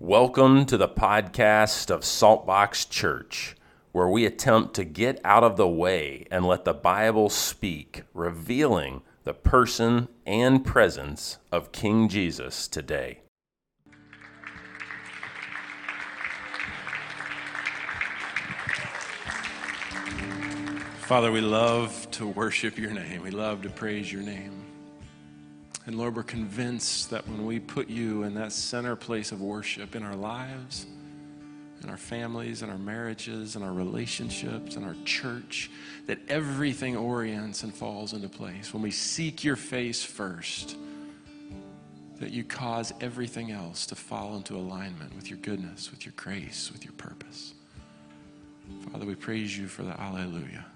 Welcome to the podcast of Saltbox Church, where we attempt to get out of the way and let the Bible speak, revealing the person and presence of King Jesus today. Father, we love to worship your name. We love to praise your name. And Lord, we're convinced that when we put you in that center place of worship in our lives, in our families, in our marriages, in our relationships, in our church, that everything orients and falls into place. When we seek your face first, that you cause everything else to fall into alignment with your goodness, with your grace, with your purpose. Father, we praise you for the Alleluia.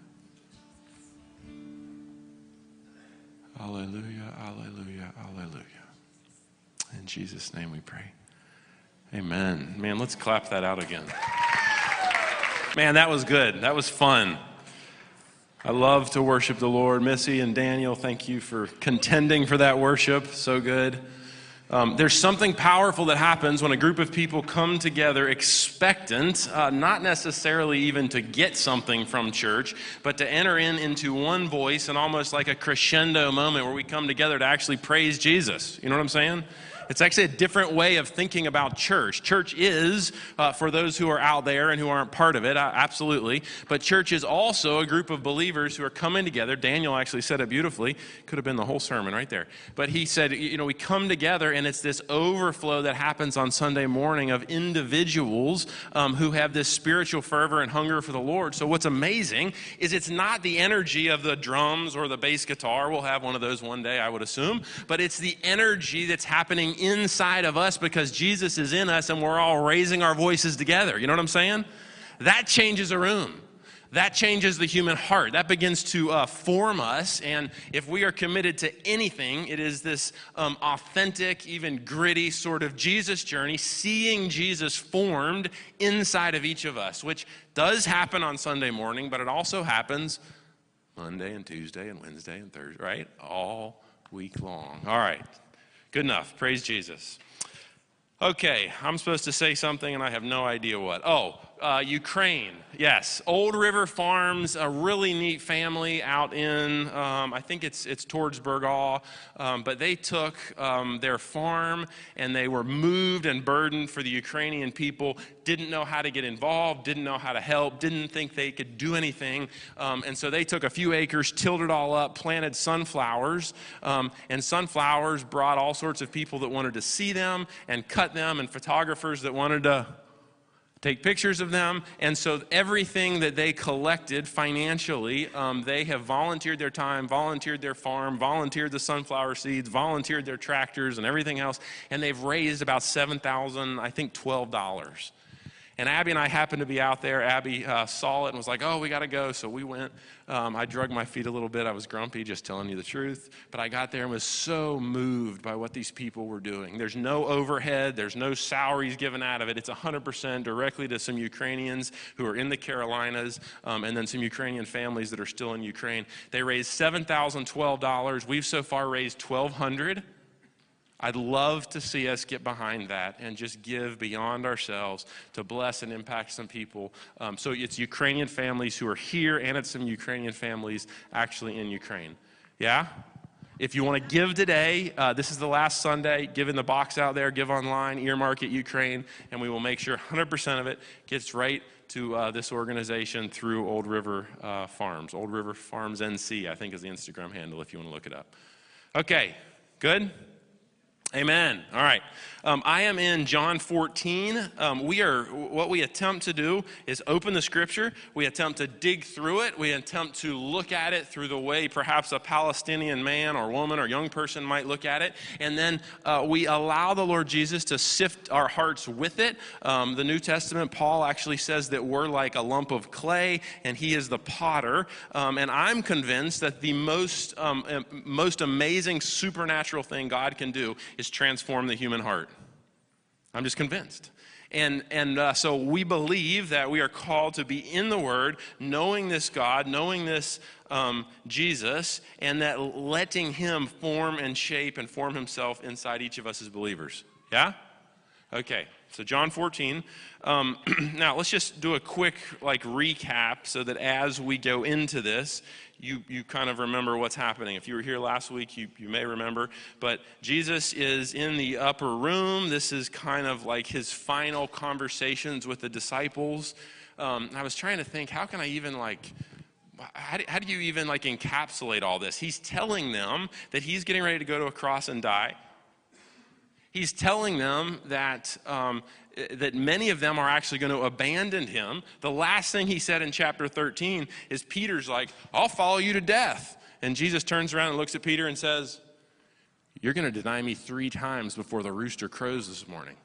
Alleluia, alleluia, alleluia. In Jesus' name we pray. Amen. Man, let's clap that out again. Man, that was good. That was fun. I love to worship the Lord. Missy and Daniel, thank you for contending for that worship. So good. Um, there's something powerful that happens when a group of people come together expectant, uh, not necessarily even to get something from church, but to enter in into one voice and almost like a crescendo moment where we come together to actually praise Jesus. You know what I'm saying? It's actually a different way of thinking about church. Church is, uh, for those who are out there and who aren't part of it, uh, absolutely. But church is also a group of believers who are coming together. Daniel actually said it beautifully. Could have been the whole sermon right there. But he said, you know, we come together and it's this overflow that happens on Sunday morning of individuals um, who have this spiritual fervor and hunger for the Lord. So what's amazing is it's not the energy of the drums or the bass guitar. We'll have one of those one day, I would assume. But it's the energy that's happening inside of us because Jesus is in us and we're all raising our voices together. You know what I'm saying? That changes a room. That changes the human heart. That begins to uh, form us. And if we are committed to anything, it is this um, authentic, even gritty sort of Jesus journey, seeing Jesus formed inside of each of us, which does happen on Sunday morning, but it also happens Monday and Tuesday and Wednesday and Thursday, right? All week long. All right. Good enough. Praise Jesus. Okay, I'm supposed to say something and I have no idea what. Oh, uh, Ukraine. Yes, Old River Farms, a really neat family out in, um, I think it's, it's towards Burgaw, um, but they took um, their farm and they were moved and burdened for the Ukrainian people, didn't know how to get involved, didn't know how to help, didn't think they could do anything. Um, and so they took a few acres, tilled it all up, planted sunflowers, um, and sunflowers brought all sorts of people that wanted to see them and cut them, and photographers that wanted to take pictures of them. And so everything that they collected financially, um, they have volunteered their time, volunteered their farm, volunteered the sunflower seeds, volunteered their tractors and everything else. And they've raised about 7,000, I think $12. And Abby and I happened to be out there. Abby uh, saw it and was like, oh, we got to go. So we went. Um, I drug my feet a little bit. I was grumpy, just telling you the truth. But I got there and was so moved by what these people were doing. There's no overhead, there's no salaries given out of it. It's 100% directly to some Ukrainians who are in the Carolinas um, and then some Ukrainian families that are still in Ukraine. They raised $7,012. We've so far raised 1200 I'd love to see us get behind that and just give beyond ourselves to bless and impact some people. Um, so it's Ukrainian families who are here, and it's some Ukrainian families actually in Ukraine. Yeah? If you want to give today, uh, this is the last Sunday. Give in the box out there, give online, earmark it Ukraine, and we will make sure 100% of it gets right to uh, this organization through Old River uh, Farms. Old River Farms NC, I think, is the Instagram handle if you want to look it up. Okay, good? Amen. All right. Um, I am in John 14. Um, we are, what we attempt to do is open the scripture. We attempt to dig through it. We attempt to look at it through the way perhaps a Palestinian man or woman or young person might look at it. And then uh, we allow the Lord Jesus to sift our hearts with it. Um, the New Testament, Paul actually says that we're like a lump of clay and he is the potter. Um, and I'm convinced that the most, um, most amazing supernatural thing God can do is transform the human heart. I'm just convinced. And, and uh, so we believe that we are called to be in the Word, knowing this God, knowing this um, Jesus, and that letting Him form and shape and form Himself inside each of us as believers. Yeah? Okay, so John 14. Um, now let's just do a quick like recap so that as we go into this, you, you kind of remember what's happening. If you were here last week, you, you may remember. But Jesus is in the upper room. This is kind of like his final conversations with the disciples. Um, I was trying to think, how can I even like how do, how do, you even like encapsulate all this? He's telling them that he's getting ready to go to a cross and die. He's telling them that, um, that many of them are actually going to abandon him. The last thing he said in chapter 13 is Peter's like, I'll follow you to death. And Jesus turns around and looks at Peter and says, You're going to deny me three times before the rooster crows this morning.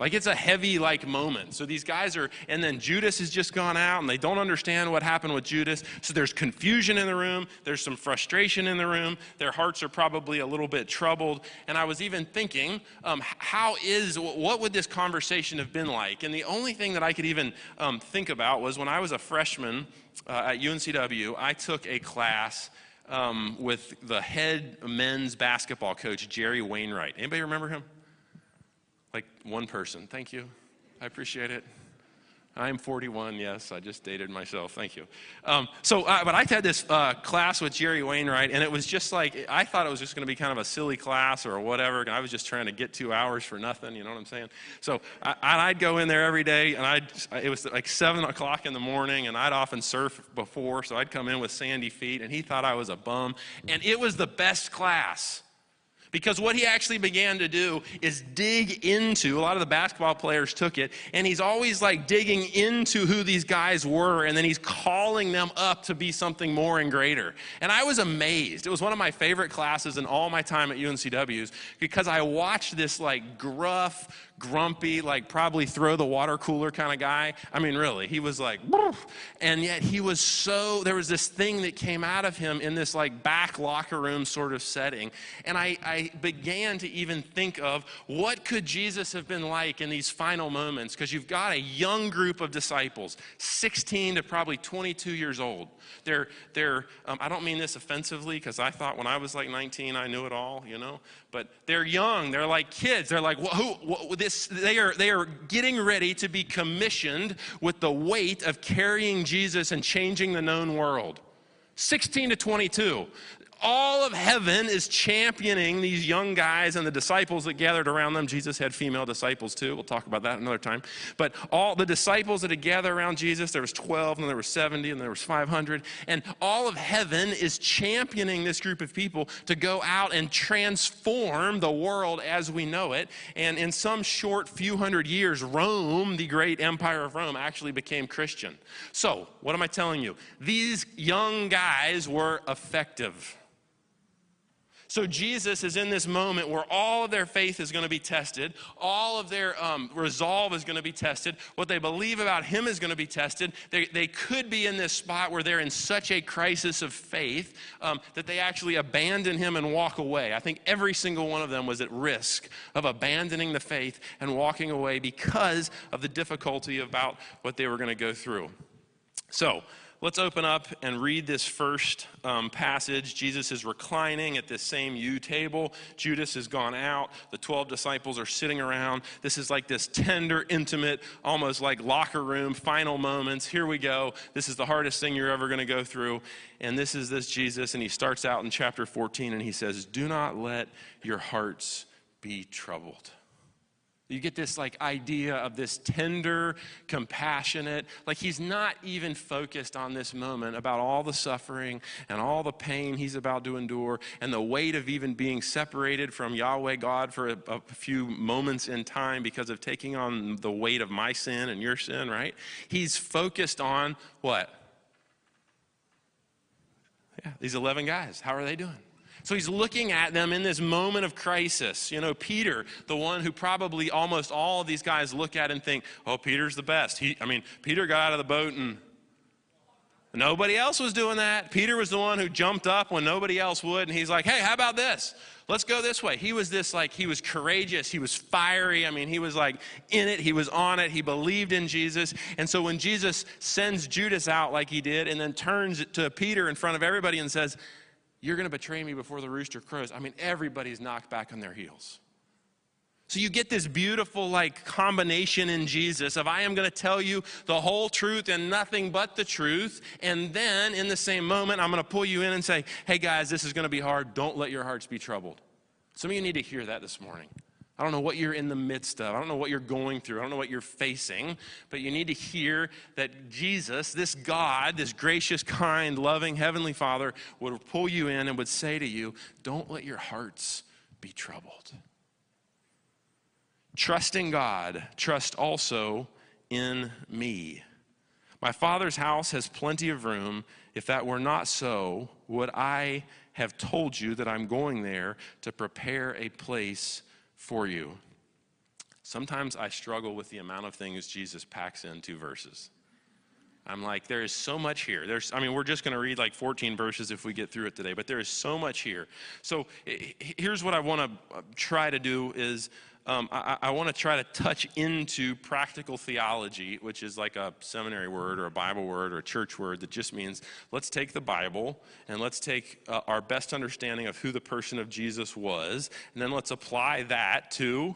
Like it's a heavy like moment. So these guys are, and then Judas has just gone out and they don't understand what happened with Judas. So there's confusion in the room. There's some frustration in the room. Their hearts are probably a little bit troubled. And I was even thinking, um, how is, what would this conversation have been like? And the only thing that I could even um, think about was when I was a freshman uh, at UNCW, I took a class um, with the head men's basketball coach, Jerry Wainwright. Anybody remember him? Like one person. Thank you. I appreciate it. I'm 41. Yes, I just dated myself. Thank you. Um, so, uh, but I had this uh, class with Jerry Wainwright, and it was just like I thought it was just going to be kind of a silly class or whatever. and I was just trying to get two hours for nothing. You know what I'm saying? So I, would go in there every day, and I'd it was like seven o'clock in the morning, and I'd often surf before, so I'd come in with sandy feet, and he thought I was a bum, and it was the best class. Because what he actually began to do is dig into, a lot of the basketball players took it, and he's always like digging into who these guys were, and then he's calling them up to be something more and greater. And I was amazed. It was one of my favorite classes in all my time at UNCW's because I watched this like gruff, grumpy, like probably throw the water cooler kind of guy. I mean, really, he was like, and yet he was so, there was this thing that came out of him in this like back locker room sort of setting. And I, I began to even think of what could Jesus have been like in these final moments? Because you've got a young group of disciples, 16 to probably 22 years old. They're, they're um, I don't mean this offensively because I thought when I was like 19, I knew it all, you know, but they're young. They're like kids. They're like, who, who, this, they, are, they are getting ready to be commissioned with the weight of carrying Jesus and changing the known world. 16 to 22 all of heaven is championing these young guys and the disciples that gathered around them. Jesus had female disciples too. We'll talk about that another time. But all the disciples that had gathered around Jesus, there was 12 and there was 70 and there was 500. And all of heaven is championing this group of people to go out and transform the world as we know it. And in some short few hundred years, Rome, the great empire of Rome, actually became Christian. So, what am I telling you? These young guys were effective. So Jesus is in this moment where all of their faith is going to be tested, all of their um, resolve is going to be tested, what they believe about Him is going to be tested. They, they could be in this spot where they're in such a crisis of faith um, that they actually abandon Him and walk away. I think every single one of them was at risk of abandoning the faith and walking away because of the difficulty about what they were going to go through. So, Let's open up and read this first um, passage. Jesus is reclining at this same U table. Judas has gone out. The 12 disciples are sitting around. This is like this tender, intimate, almost like locker room, final moments. Here we go. This is the hardest thing you're ever going to go through. And this is this Jesus. And he starts out in chapter 14 and he says, Do not let your hearts be troubled. You get this like idea of this tender, compassionate, like he's not even focused on this moment about all the suffering and all the pain he's about to endure and the weight of even being separated from Yahweh God for a, a few moments in time because of taking on the weight of my sin and your sin, right? He's focused on what? Yeah, these 11 guys. How are they doing? So he's looking at them in this moment of crisis. You know, Peter, the one who probably almost all of these guys look at and think, oh, Peter's the best. He, I mean, Peter got out of the boat and nobody else was doing that. Peter was the one who jumped up when nobody else would. And he's like, hey, how about this? Let's go this way. He was this like, he was courageous. He was fiery. I mean, he was like in it. He was on it. He believed in Jesus. And so when Jesus sends Judas out like he did and then turns to Peter in front of everybody and says, you're going to betray me before the rooster crows. I mean, everybody's knocked back on their heels. So you get this beautiful like combination in Jesus of I am going to tell you the whole truth and nothing but the truth. And then in the same moment, I'm going to pull you in and say, hey guys, this is going to be hard. Don't let your hearts be troubled. Some of you need to hear that this morning. I don't know what you're in the midst of. I don't know what you're going through. I don't know what you're facing. But you need to hear that Jesus, this God, this gracious, kind, loving Heavenly Father, would pull you in and would say to you, Don't let your hearts be troubled. Trust in God, trust also in me. My Father's house has plenty of room. If that were not so, would I have told you that I'm going there to prepare a place for you. Sometimes I struggle with the amount of things Jesus packs into verses. I'm like, there is so much here. There's, I mean, we're just going to read like 14 verses if we get through it today, but there is so much here. So here's what I want to uh, try to do is um, I, I want to try to touch into practical theology, which is like a seminary word or a Bible word or a church word that just means let's take the Bible and let's take uh, our best understanding of who the person of Jesus was, and then let's apply that to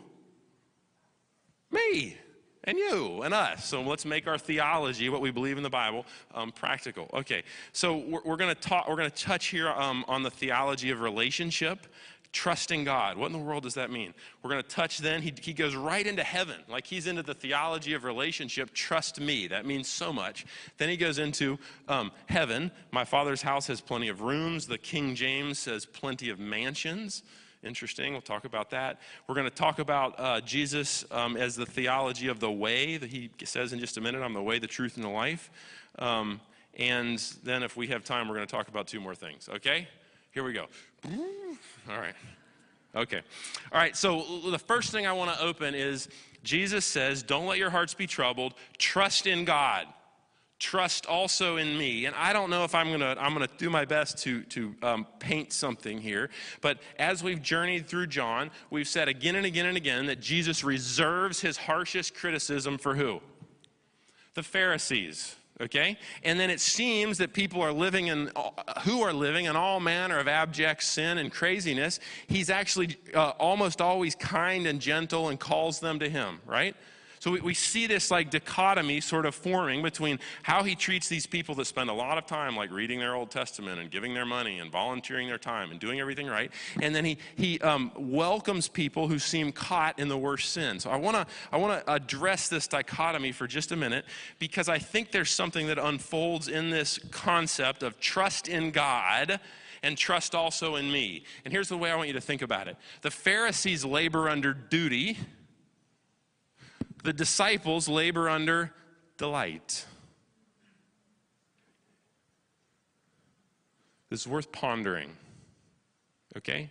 me and you and us. So let's make our theology, what we believe in the Bible, um, practical. Okay, so we're, we're going to talk. We're going to touch here um, on the theology of relationship trusting God. What in the world does that mean? We're going to touch then, he, he goes right into heaven. Like he's into the theology of relationship. Trust me. That means so much. Then he goes into um, heaven. My father's house has plenty of rooms. The King James says plenty of mansions. Interesting. We'll talk about that. We're going to talk about uh, Jesus um, as the theology of the way that he says in just a minute I'm the way, the truth, and the life. Um, and then, if we have time, we're going to talk about two more things. Okay? Here we go. All right. Okay. All right. So the first thing I want to open is Jesus says, Don't let your hearts be troubled. Trust in God. Trust also in me. And I don't know if I'm going to, I'm going to do my best to, to um, paint something here. But as we've journeyed through John, we've said again and again and again that Jesus reserves his harshest criticism for who? The Pharisees okay? And then it seems that people are living in, who are living in all manner of abject sin and craziness. He's actually uh, almost always kind and gentle and calls them to him, right? So we, we see this like dichotomy sort of forming between how he treats these people that spend a lot of time like reading their Old Testament and giving their money and volunteering their time and doing everything right. And then he, he um, welcomes people who seem caught in the worst sin. So I want to I wanna address this dichotomy for just a minute because I think there's something that unfolds in this concept of trust in God and trust also in me. And here's the way I want you to think about it the Pharisees labor under duty the disciples labor under delight. This is worth pondering. Okay?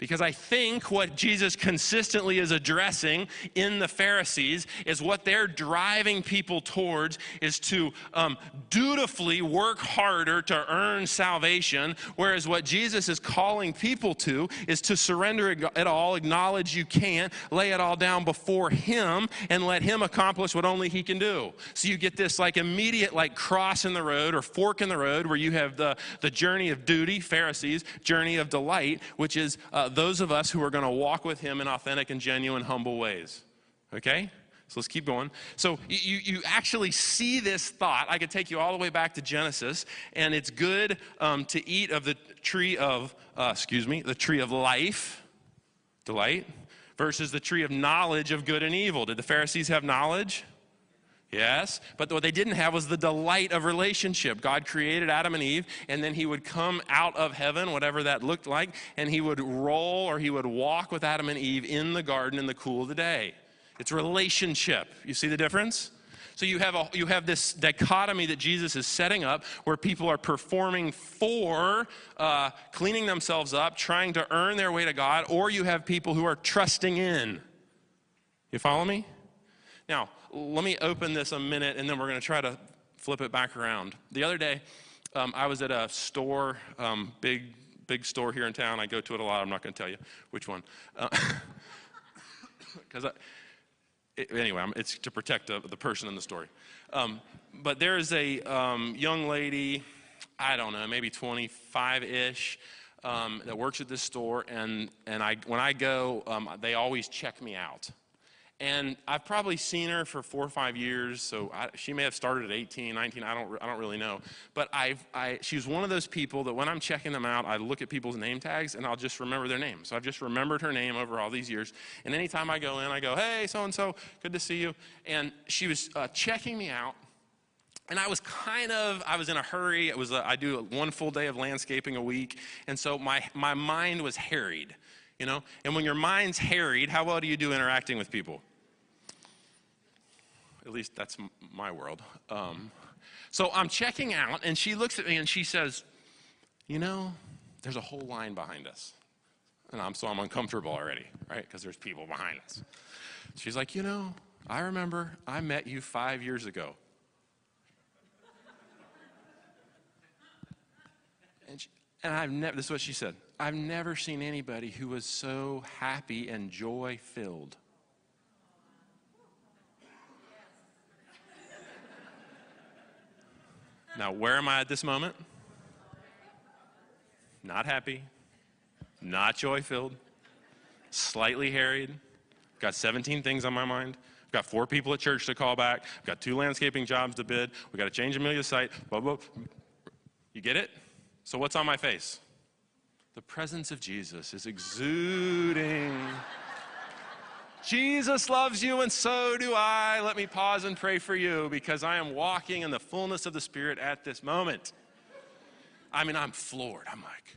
Because I think what Jesus consistently is addressing in the Pharisees is what they're driving people towards is to um, dutifully work harder to earn salvation, whereas what Jesus is calling people to is to surrender it all, acknowledge you can't, lay it all down before Him, and let Him accomplish what only He can do. So you get this like immediate like cross in the road or fork in the road where you have the, the journey of duty, Pharisees, journey of delight, which is uh, those of us who are going to walk with Him in authentic and genuine, humble ways. Okay? So let's keep going. So you, you actually see this thought. I could take you all the way back to Genesis, and it's good um, to eat of the tree of, uh, excuse me, the tree of life, delight, versus the tree of knowledge of good and evil. Did the Pharisees have knowledge? Yes, but what they didn't have was the delight of relationship. God created Adam and Eve, and then he would come out of heaven, whatever that looked like, and he would roll or he would walk with Adam and Eve in the garden in the cool of the day. It's relationship. You see the difference? So you have, a, you have this dichotomy that Jesus is setting up where people are performing for uh, cleaning themselves up, trying to earn their way to God, or you have people who are trusting in. You follow me? Now, let me open this a minute and then we're going to try to flip it back around. The other day, um, I was at a store, um, big, big store here in town. I go to it a lot. I'm not going to tell you which one. Because uh, anyway, it's to protect the, the person in the story. Um, but there is a um, young lady, I don't know, maybe 25 ish. um, that works at this store, and, and I, when I go, um, they always check me out. And I've probably seen her for four or five years, so I, she may have started at 18, 19, I don't, I don't really know. But I've, I, she's one of those people that when I'm checking them out, I look at people's name tags and I'll just remember their name. So I've just remembered her name over all these years. And anytime I go in, I go, hey, so and so, good to see you. And she was uh, checking me out and I was kind of, I was in a hurry. It was, a, I do one full day of landscaping a week. And so my, my mind was harried, you know? And when your mind's harried, how well do you do interacting with people? At least that's my world. Um, so I'm checking out, and she looks at me and she says, You know, there's a whole line behind us. And I'm, so I'm uncomfortable already, right? Because there's people behind us. She's like, You know, I remember I met you five years ago. And, she, and I've never, this is what she said I've never seen anybody who was so happy and joy filled. Now, where am I at this moment? Not happy, not joy filled, slightly harried, got 17 things on my mind. I've got four people at church to call back. I've got two landscaping jobs to bid. We've got to change Amelia's site. Blah, blah. You get it? So, what's on my face? The presence of Jesus is exuding. Jesus loves you, and so do I. Let me pause and pray for you because I am walking in the fullness of the Spirit at this moment. I mean, I'm floored. I'm like,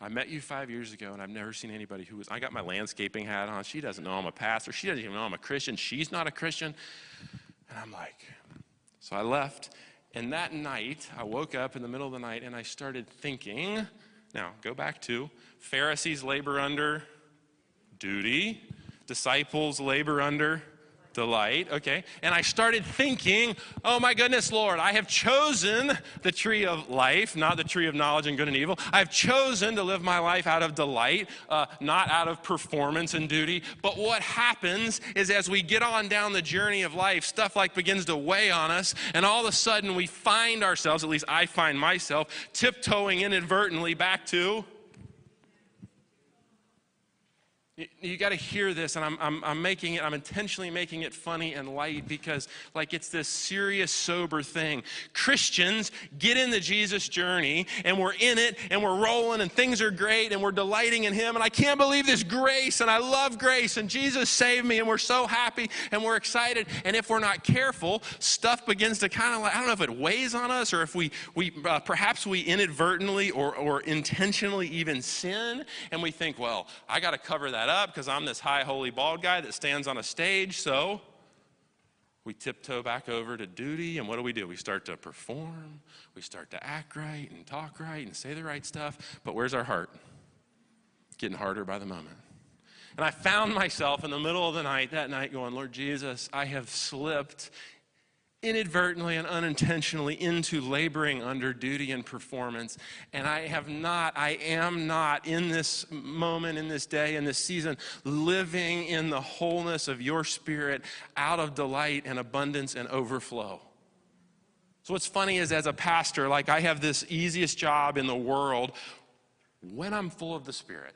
I met you five years ago, and I've never seen anybody who was. I got my landscaping hat on. She doesn't know I'm a pastor. She doesn't even know I'm a Christian. She's not a Christian. And I'm like, so I left, and that night, I woke up in the middle of the night and I started thinking. Now, go back to Pharisees labor under duty, disciples labor under delight, okay? And I started thinking, oh my goodness, Lord, I have chosen the tree of life, not the tree of knowledge and good and evil. I've chosen to live my life out of delight, uh, not out of performance and duty. But what happens is as we get on down the journey of life, stuff like begins to weigh on us, and all of a sudden we find ourselves, at least I find myself, tiptoeing inadvertently back to You, got to hear this, and I'm, I'm, I'm making it, I'm intentionally making it funny and light because, like, it's this serious, sober thing. Christians get in the Jesus journey, and we're in it, and we're rolling, and things are great, and we're delighting in Him, and I can't believe this grace, and I love grace, and Jesus saved me, and we're so happy, and we're excited. And if we're not careful, stuff begins to kind of like, I don't know if it weighs on us, or if we, we uh, perhaps we inadvertently or, or intentionally even sin, and we think, well, I got to cover that up because I'm this high, holy, bald guy that stands on a stage. So we tiptoe back over to duty, and what do we do? We start to perform, we start to act right and talk right and say the right stuff. But where's our heart? Getting harder by the moment. And I found myself in the middle of the night that night going, Lord Jesus, I have slipped inadvertently and unintentionally into laboring under duty and performance. And I have not, I am not in this moment, in this day, in this season, living in the wholeness of your spirit out of delight and abundance and overflow. So, what's funny is, as a pastor, like I have this easiest job in the world when I'm full of the Spirit.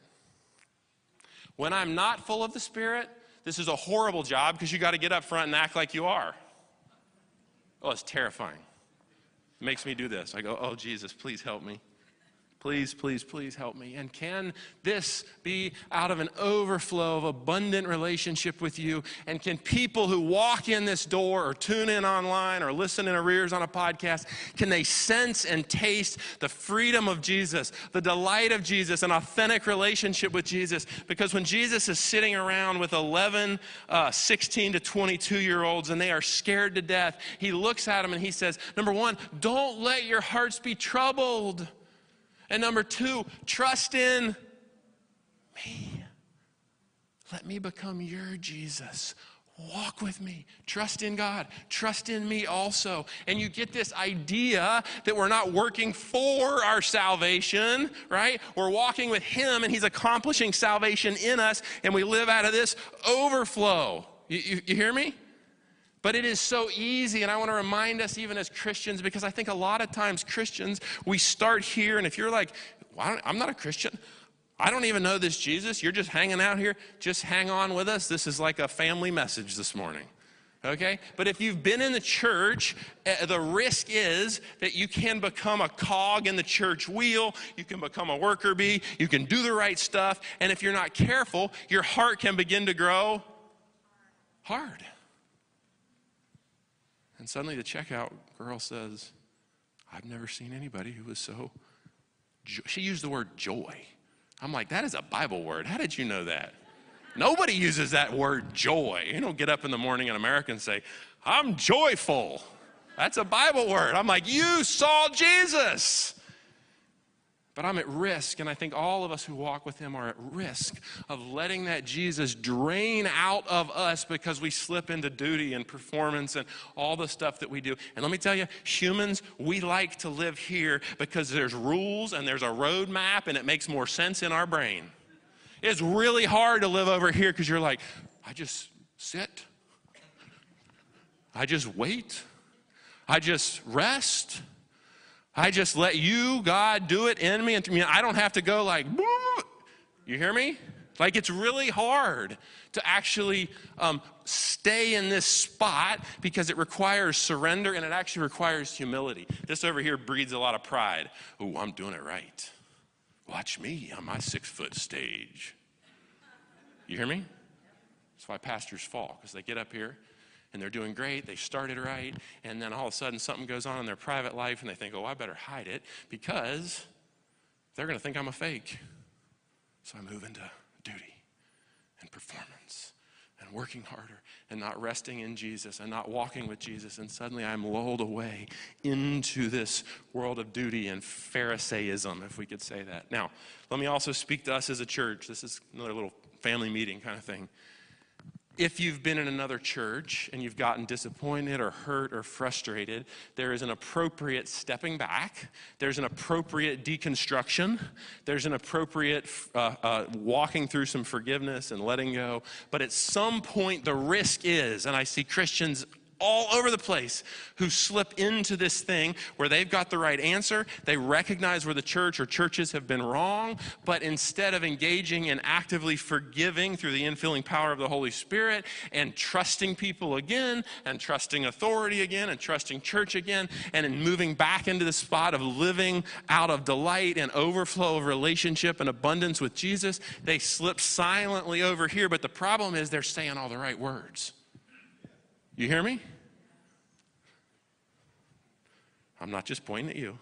When I'm not full of the Spirit, this is a horrible job because you got to get up front and act like you are. Oh, it's terrifying. It makes me do this. I go, Oh, Jesus, please help me. Please, please, please help me. And can this be out of an overflow of abundant relationship with you? And can people who walk in this door or tune in online or listen in arrears on a podcast, can they sense and taste the freedom of Jesus, the delight of Jesus, an authentic relationship with Jesus? Because when Jesus is sitting around with 11, uh, 16 to 22 year olds and they are scared to death, he looks at them and he says, Number one, don't let your hearts be troubled. And number two, trust in me. Let me become your Jesus. Walk with me. Trust in God. Trust in me also. And you get this idea that we're not working for our salvation, right? We're walking with Him and He's accomplishing salvation in us, and we live out of this overflow. You, you, you hear me? But it is so easy, and I want to remind us, even as Christians, because I think a lot of times Christians, we start here, and if you're like, well, I'm not a Christian. I don't even know this Jesus. You're just hanging out here. Just hang on with us. This is like a family message this morning. Okay? But if you've been in the church, uh, the risk is that you can become a cog in the church wheel. You can become a worker bee. You can do the right stuff. And if you're not careful, your heart can begin to grow hard. And suddenly the checkout girl says, I've never seen anybody who was so. Jo-. She used the word joy. I'm like, that is a Bible word. How did you know that? Nobody uses that word joy. You don't get up in the morning in America and say, I'm joyful. That's a Bible word. I'm like, you saw Jesus. But I'm at risk, and I think all of us who walk with Him are at risk of letting that Jesus drain out of us because we slip into duty and performance and all the stuff that we do. And let me tell you, humans, we like to live here because there's rules and there's a roadmap, and it makes more sense in our brain. It's really hard to live over here because you're like, I just sit, I just wait, I just rest. I just let you, God, do it in me. And. I don't have to go like, you hear me? Like it's really hard to actually um, stay in this spot because it requires surrender and it actually requires humility. This over here breeds a lot of pride. Oh, I'm doing it right. Watch me on my six foot stage. You hear me? That's why pastors fall because they get up here and they're doing great. They started right. And then all of a sudden, something goes on in their private life, and they think, oh, I better hide it because they're going to think I'm a fake. So I move into duty and performance and working harder and not resting in Jesus and not walking with Jesus. And suddenly I'm lulled away into this world of duty and Pharisaism, if we could say that. Now, let me also speak to us as a church. This is another little family meeting kind of thing if you've been in another church and you've gotten disappointed or hurt or frustrated, there is an appropriate stepping back. There's an appropriate deconstruction. There's an appropriate uh, uh, walking through some forgiveness and letting go. But at some point, the risk is, and I see Christians all over the place who slip into this thing where they've got the right answer. They recognize where the church or churches have been wrong, but instead of engaging and actively forgiving through the infilling power of the Holy Spirit and trusting people again and trusting authority again and trusting church again and in moving back into the spot of living out of delight and overflow of relationship and abundance with Jesus, they slip silently over here. But the problem is they're saying all the right words. You hear me? I'm not just pointing at you.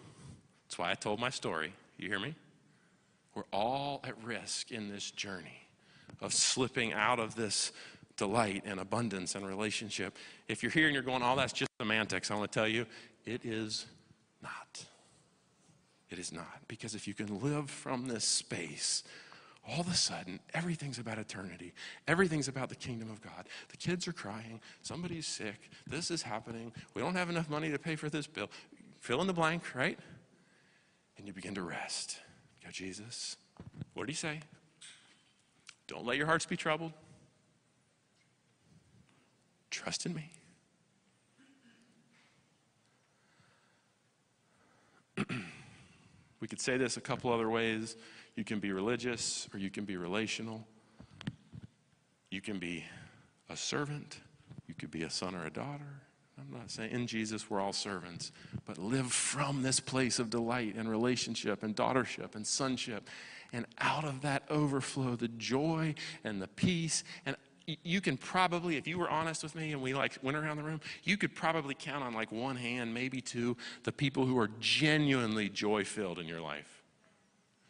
That's why I told my story. You hear me? We're all at risk in this journey of slipping out of this delight and abundance and relationship. If you're here and you're going, oh, that's just semantics, I want to tell you, it is not. It is not. Because if you can live from this space all of a sudden, everything's about eternity. Everything's about the kingdom of God. The kids are crying. Somebody's sick. This is happening. We don't have enough money to pay for this bill. Fill in the blank, right? And you begin to rest. Go, Jesus, what did he say? Don't let your hearts be troubled. Trust in me. we could say this a couple other ways. You can be religious or you can be relational. You can be a servant. You could be a son or a daughter. I'm not saying in Jesus we're all servants, but live from this place of delight and relationship and daughtership and sonship. And out of that overflow, the joy and the peace. And you can probably, if you were honest with me and we like went around the room, you could probably count on like one hand, maybe two, the people who are genuinely joy filled in your life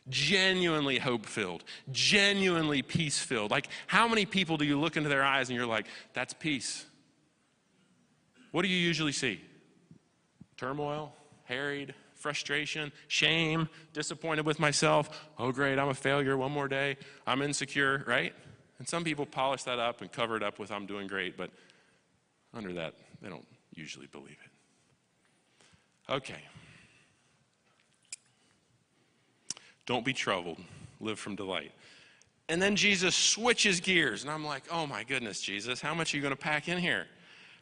genuinely hope filled, genuinely peace filled. Like, how many people do you look into their eyes and you're like, that's peace? What do you usually see? Turmoil, harried, frustration, shame, disappointed with myself. Oh, great, I'm a failure one more day. I'm insecure, right? And some people polish that up and cover it up with, I'm doing great, but under that, they don't usually believe it. Okay. Don't be troubled. Live from delight. And then Jesus switches gears. And I'm like, oh my goodness, Jesus, how much are you going to pack in here?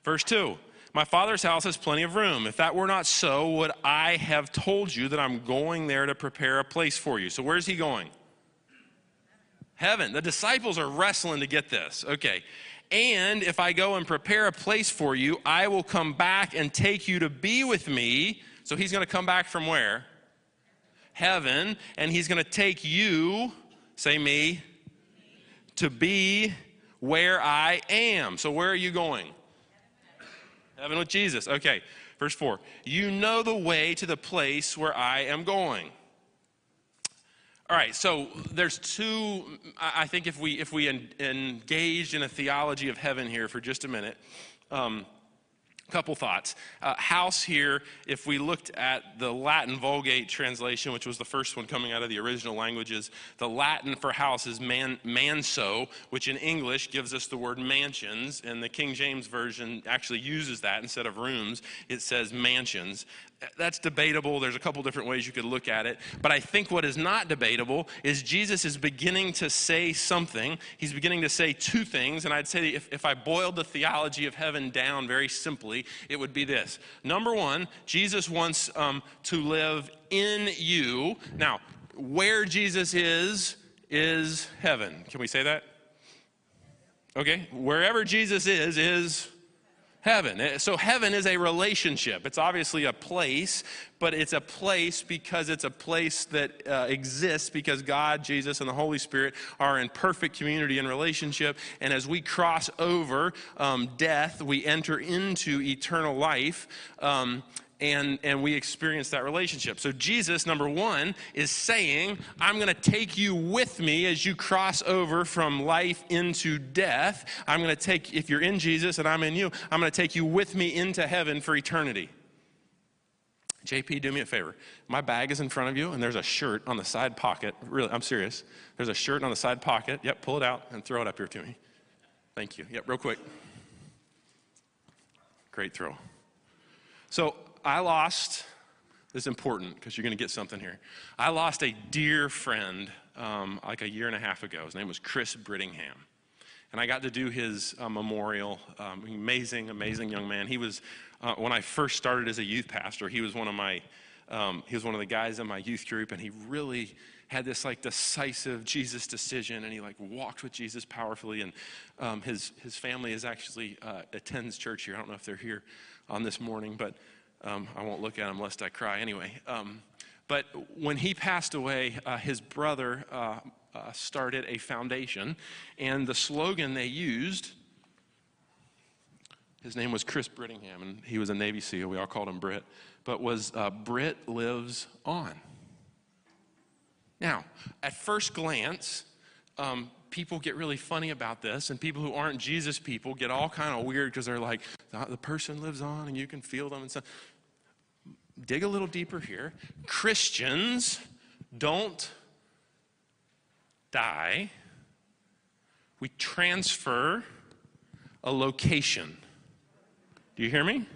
Verse 2 My Father's house has plenty of room. If that were not so, would I have told you that I'm going there to prepare a place for you? So, where's he going? Heaven. The disciples are wrestling to get this. Okay. And if I go and prepare a place for you, I will come back and take you to be with me. So, he's going to come back from where? Heaven. And he's going to take you, say me, to be where I am. So, where are you going? Heaven with Jesus. Okay, verse 4. You know the way to the place where I am going. All right, so there's two. I think if we if we engage in a theology of heaven here for just a minute, um, couple thoughts. Uh, house here, if we looked at the Latin Vulgate translation, which was the first one coming out of the original languages, the Latin for house is man, manso, which in English gives us the word mansions, and the King James Version actually uses that instead of rooms. It says mansions that's debatable. There's a couple different ways you could look at it. But I think what is not debatable is Jesus is beginning to say something. He's beginning to say two things. And I'd say if, if I boiled the theology of heaven down very simply, it would be this. Number one, Jesus wants um, to live in you. Now, where Jesus is, is heaven. Can we say that? Okay. Wherever Jesus is, is heaven. Eh, so, heaven is a relationship. It's obviously a place, but it's a place because it's a place that uh, exists because God, Jesus, and the Holy Spirit are in perfect community and relationship. And as we cross over um, death, we enter into eternal life. Um, and, and we experience that relationship. So, Jesus, number one, is saying, I'm going to take you with me as you cross over from life into death. I'm going to take, if you're in Jesus and I'm in you, I'm going to take you with me into heaven for eternity. JP, do me a favor. My bag is in front of you, and there's a shirt on the side pocket. Really, I'm serious. There's a shirt on the side pocket. Yep, pull it out and throw it up here to me. Thank you. Yep, real quick. Great throw. So, I lost, this is important because you're going to get something here. I lost a dear friend um, like a year and a half ago. His name was Chris Brittingham. And I got to do his uh, memorial. Um, amazing, amazing young man. He was, uh, when I first started as a youth pastor, he was one of my, um, he was one of the guys in my youth group, and he really had this like decisive Jesus decision, and he like walked with Jesus powerfully. And um, his his family is actually uh, attends church here. I don't know if they're here on this morning, but um, I won't look at him lest I cry anyway. Um, but when he passed away, uh, his brother uh, uh, started a foundation, and the slogan they used, his name was Chris Brittingham, and he was a Navy SEAL. We all called him Brit, but was uh, Brit lives on. Now, at first glance, um, people get really funny about this, and people who aren't Jesus people get all kind of weird because they're like, the person lives on and you can feel them and stuff dig a little deeper here. Christians don't die, we transfer a location. Do you hear me? Amen.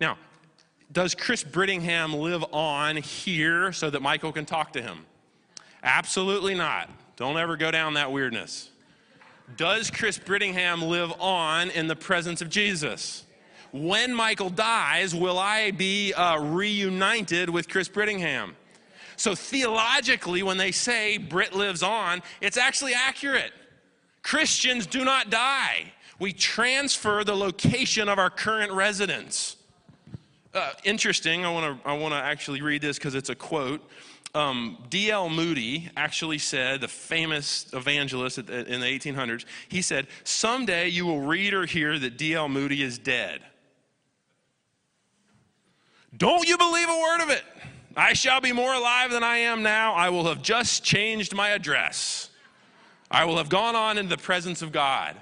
Now, does Chris Brittingham live on here so that Michael can talk to him? Absolutely not. Don't ever go down that weirdness. Does Chris Brittingham live on in the presence of Jesus? When Michael dies, will I be uh, reunited with Chris Brittingham? So, theologically, when they say Brit lives on, it's actually accurate. Christians do not die, we transfer the location of our current residence. Uh, interesting, I want to I wanna actually read this because it's a quote. Um, D.L. Moody actually said, the famous evangelist in the 1800s, he said, Someday you will read or hear that D.L. Moody is dead. Don't you believe a word of it? I shall be more alive than I am now. I will have just changed my address. I will have gone on into the presence of God.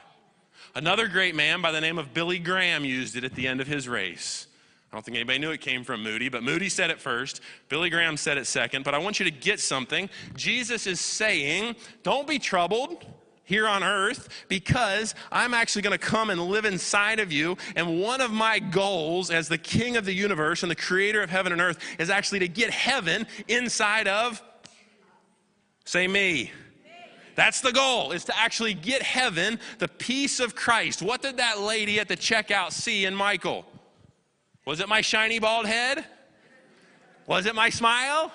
Another great man by the name of Billy Graham used it at the end of his race. I don't think anybody knew it came from Moody, but Moody said it first. Billy Graham said it second. But I want you to get something. Jesus is saying, Don't be troubled here on earth because I'm actually going to come and live inside of you. And one of my goals as the king of the universe and the creator of heaven and earth is actually to get heaven inside of, say, me. That's the goal, is to actually get heaven, the peace of Christ. What did that lady at the checkout see in Michael? Was it my shiny bald head? Was it my smile?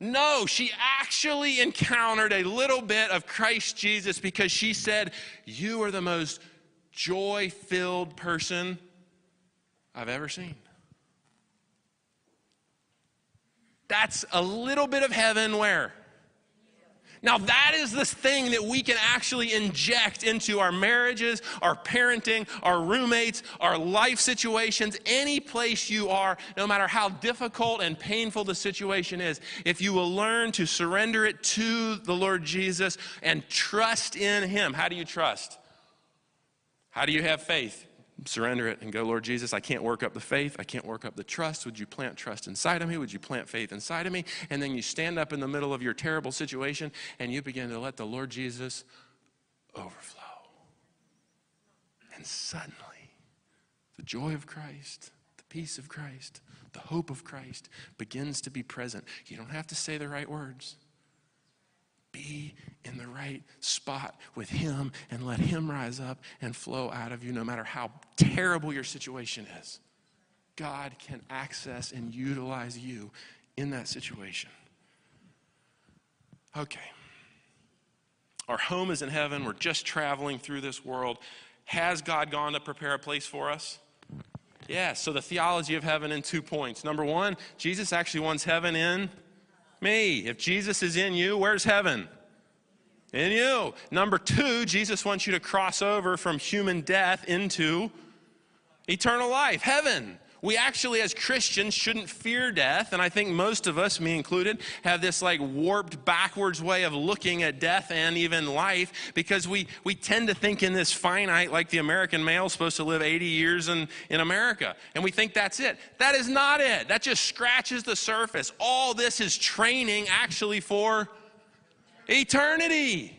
No, she actually encountered a little bit of Christ Jesus because she said, You are the most joy filled person I've ever seen. That's a little bit of heaven where? Now, that is this thing that we can actually inject into our marriages, our parenting, our roommates, our life situations, any place you are, no matter how difficult and painful the situation is. If you will learn to surrender it to the Lord Jesus and trust in Him, how do you trust? How do you have faith? Surrender it and go, Lord Jesus, I can't work up the faith. I can't work up the trust. Would you plant trust inside of me? Would you plant faith inside of me? And then you stand up in the middle of your terrible situation and you begin to let the Lord Jesus overflow. And suddenly, the joy of Christ, the peace of Christ, the hope of Christ begins to be present. You don't have to say the right words be in the right spot with Him and let Him rise up and flow out of you no matter how terrible your situation is. God can access and utilize you in that situation. Okay. Our home is in heaven. We're just traveling through this world. Has God gone to prepare a place for us? Yeah, so the theology of heaven in two points. Number one, Jesus actually wants heaven in me. If Jesus is in you, where's heaven? In you. Number two, Jesus wants you to cross over from human death into eternal life, heaven. We actually, as Christians, shouldn't fear death. And I think most of us, me included, have this like warped backwards way of looking at death and even life because we, we tend to think in this finite, like the American male is supposed to live 80 years in, in America. And we think that's it. That is not it. That just scratches the surface. All this is training actually for eternity.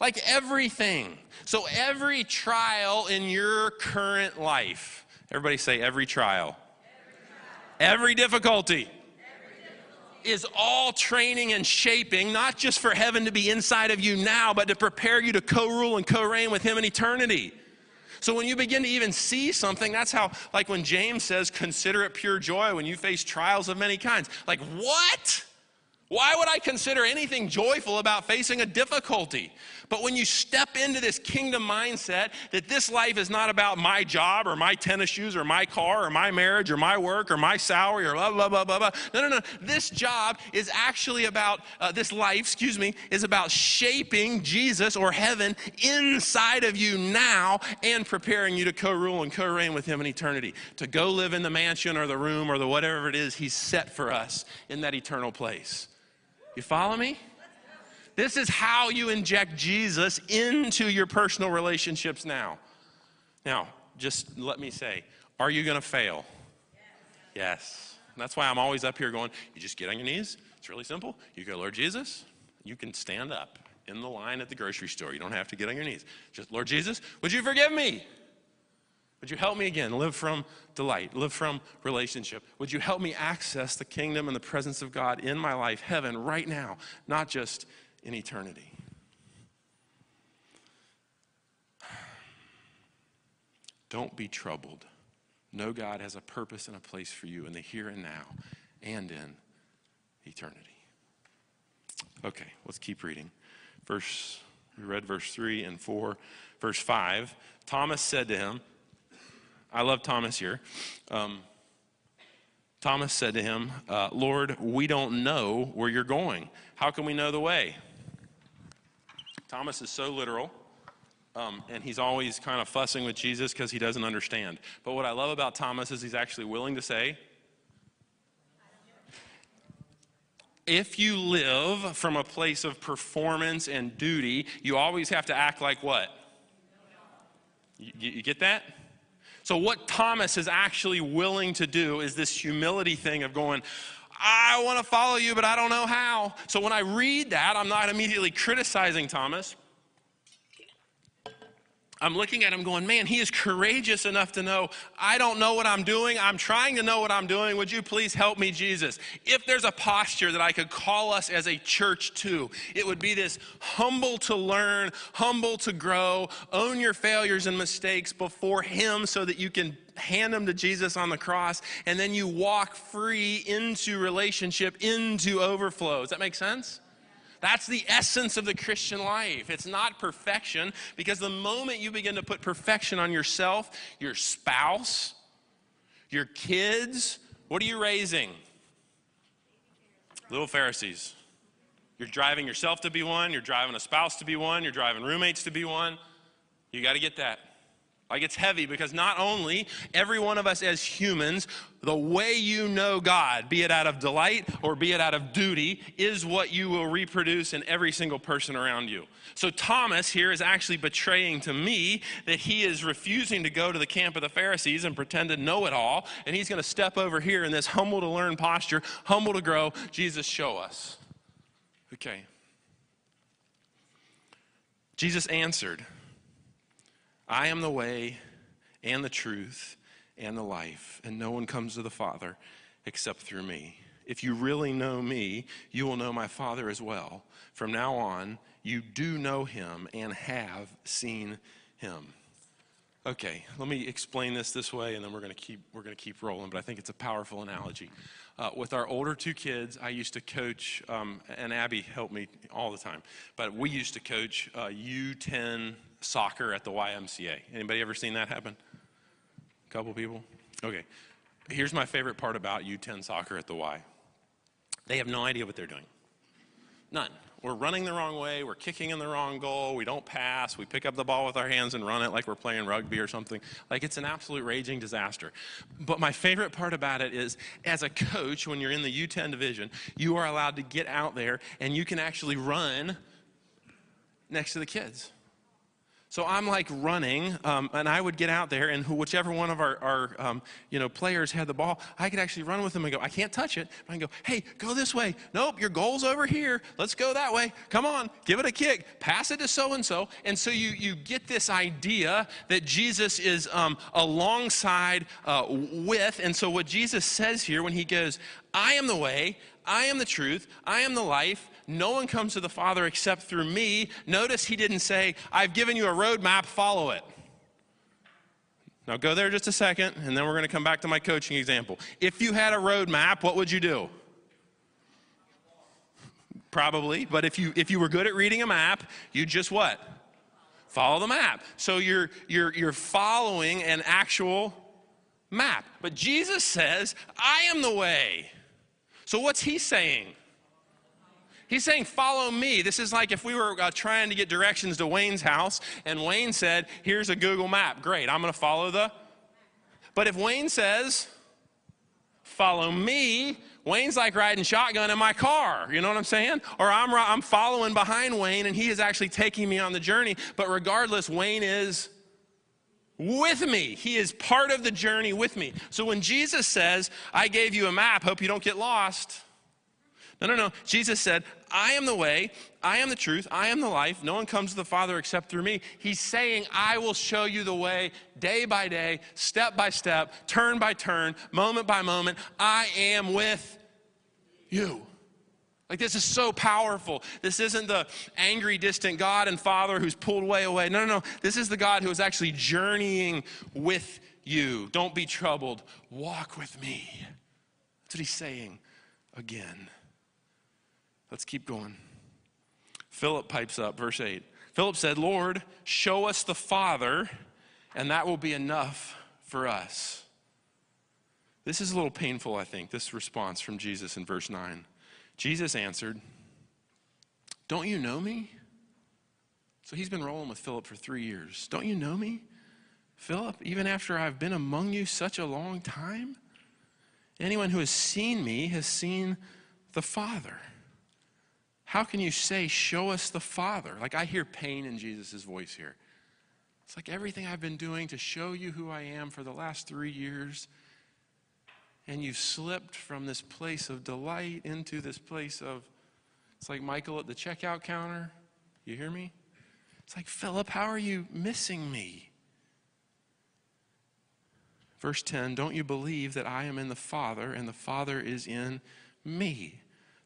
Like everything. So every trial in your current life Everybody say every trial. Every, difficulty. Is all training and shaping, not just for heaven to be inside of you now, but to prepare you to co rule and co reign with Him in eternity. So when you begin to even see something, that's how, like when James says, consider it pure joy when you face trials of many kinds. Like, what? Why would I consider anything joyful about facing a difficulty? But when you step into this kingdom mindset that this life is not about my job or my tennis shoes or my car or my marriage or my work or my salary or blah, blah, blah, blah, blah. No, no, no. This job is actually about, uh, this life, excuse me, is about shaping Jesus or heaven inside of you now and preparing you to co rule and co reign with Him in eternity. To go live in the mansion or the room or the whatever it is He's set for us in that eternal place. You follow me? This is how you inject Jesus into your personal relationships now. Now, just let me say, are you going to fail? Yes. That's why I'm always up here going, you just get on your knees. It's really simple. You go, Lord Jesus, you can stand up in the line at the grocery store. You don't have to get on your knees. Just, Lord Jesus, would you forgive me? Would you help me again live from delight, live from relationship? Would you help me access the kingdom and the presence of God in my life, heaven, right now, not just in eternity? Don't be troubled. Know God has a purpose and a place for you in the here and now and in eternity. Okay, let's keep reading. Verse, we read verse 3 and 4. Verse 5 Thomas said to him, I love Thomas here. Um, Thomas said to him, uh, Lord, we don't know where you're going. How can we know the way? Thomas is so literal, um, and he's always kind of fussing with Jesus because he doesn't understand. But what I love about Thomas is he's actually willing to say, if you live from a place of performance and duty, you always have to act like what? You, you get that? So, what Thomas is actually willing to do is this humility thing of going, I want to follow you, but I don't know how. So, when I read that, I'm not immediately criticizing Thomas. I'm looking at him going, man, he is courageous enough to know, I don't know what I'm doing. I'm trying to know what I'm doing. Would you please help me, Jesus? If there's a posture that I could call us as a church to, it would be this humble to learn, humble to grow, own your failures and mistakes before him so that you can hand them to Jesus on the cross, and then you walk free into relationship, into overflow. Does that make sense? That's the essence of the Christian life. It's not perfection because the moment you begin to put perfection on yourself, your spouse, your kids, what are you raising? Little Pharisees. You're driving yourself to be one, you're driving a spouse to be one, you're driving roommates to be one. You got to get that. Like it's heavy because not only every one of us as humans, the way you know God, be it out of delight or be it out of duty, is what you will reproduce in every single person around you. So Thomas here is actually betraying to me that he is refusing to go to the camp of the Pharisees and pretend to know it all, and he's going to step over here in this humble to learn posture, humble to grow. Jesus, show us. Okay. Jesus answered. I am the way and the truth and the life, and no one comes to the Father except through me. If you really know me, you will know my Father as well. From now on, you do know him and have seen him. Okay, let me explain this this way, and then we're going to keep we're going to keep rolling. But I think it's a powerful analogy. Uh, with our older two kids, I used to coach, um, and Abby helped me all the time. But we used to coach uh, U10 soccer at the YMCA. Anybody ever seen that happen? A couple people? Okay. Here's my favorite part about U10 soccer at the Y. They have no idea what they're doing. None. We're running the wrong way. We're kicking in the wrong goal. We don't pass. We pick up the ball with our hands and run it like we're playing rugby or something. Like it's an absolute raging disaster. But my favorite part about it is as a coach, when you're in the U10 division, you are allowed to get out there and you can actually run next to the kids. So I'm like running, um, and I would get out there, and whichever one of our, our um, you know, players had the ball, I could actually run with them and go, I can't touch it. I can go, hey, go this way. Nope, your goal's over here. Let's go that way. Come on, give it a kick. Pass it to so and so. And so you, you get this idea that Jesus is um, alongside uh, with. And so what Jesus says here when he goes, I am the way, I am the truth, I am the life, no one comes to the Father except through me. Notice he didn't say, I've given you a roadmap, follow it. Now go there just a second, and then we're going to come back to my coaching example. If you had a roadmap, what would you do? Probably, but if you if you were good at reading a map, you just what? Follow the map. So you're you're you're following an actual map. But Jesus says, "I am the way." So what's he saying? He's saying, Follow me. This is like if we were uh, trying to get directions to Wayne's house, and Wayne said, Here's a Google map. Great, I'm going to follow the. But if Wayne says, Follow me, Wayne's like riding shotgun in my car. You know what I'm saying? Or I'm, I'm following behind Wayne, and he is actually taking me on the journey. But regardless, Wayne is with me. He is part of the journey with me. So when Jesus says, I gave you a map, hope you don't get lost. No, no, no. Jesus said, I am the way, I am the truth, I am the life. No one comes to the Father except through me. He's saying, I will show you the way day by day, step by step, turn by turn, moment by moment. I am with you. Like, this is so powerful. This isn't the angry, distant God and Father who's pulled way away. No, no, no. This is the God who is actually journeying with you. Don't be troubled. Walk with me. That's what he's saying again. Let's keep going. Philip pipes up, verse 8. Philip said, Lord, show us the Father, and that will be enough for us. This is a little painful, I think, this response from Jesus in verse 9. Jesus answered, Don't you know me? So he's been rolling with Philip for three years. Don't you know me, Philip, even after I've been among you such a long time? Anyone who has seen me has seen the Father. How can you say, Show us the Father? Like I hear pain in Jesus' voice here. It's like everything I've been doing to show you who I am for the last three years, and you've slipped from this place of delight into this place of, it's like Michael at the checkout counter. You hear me? It's like, Philip, how are you missing me? Verse 10 Don't you believe that I am in the Father and the Father is in me?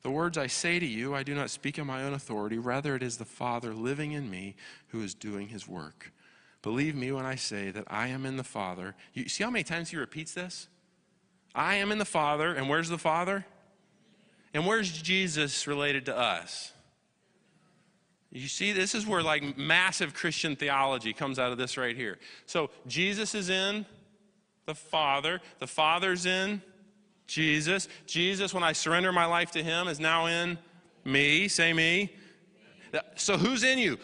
The words I say to you, I do not speak on my own authority. Rather, it is the Father living in me who is doing his work. Believe me when I say that I am in the Father. You see how many times he repeats this? I am in the Father, and where's the Father? And where's Jesus related to us? You see, this is where like massive Christian theology comes out of this right here. So Jesus is in the Father, the Father's in Jesus. Jesus, when I surrender my life to Him, is now in me. Say me. So who's in you?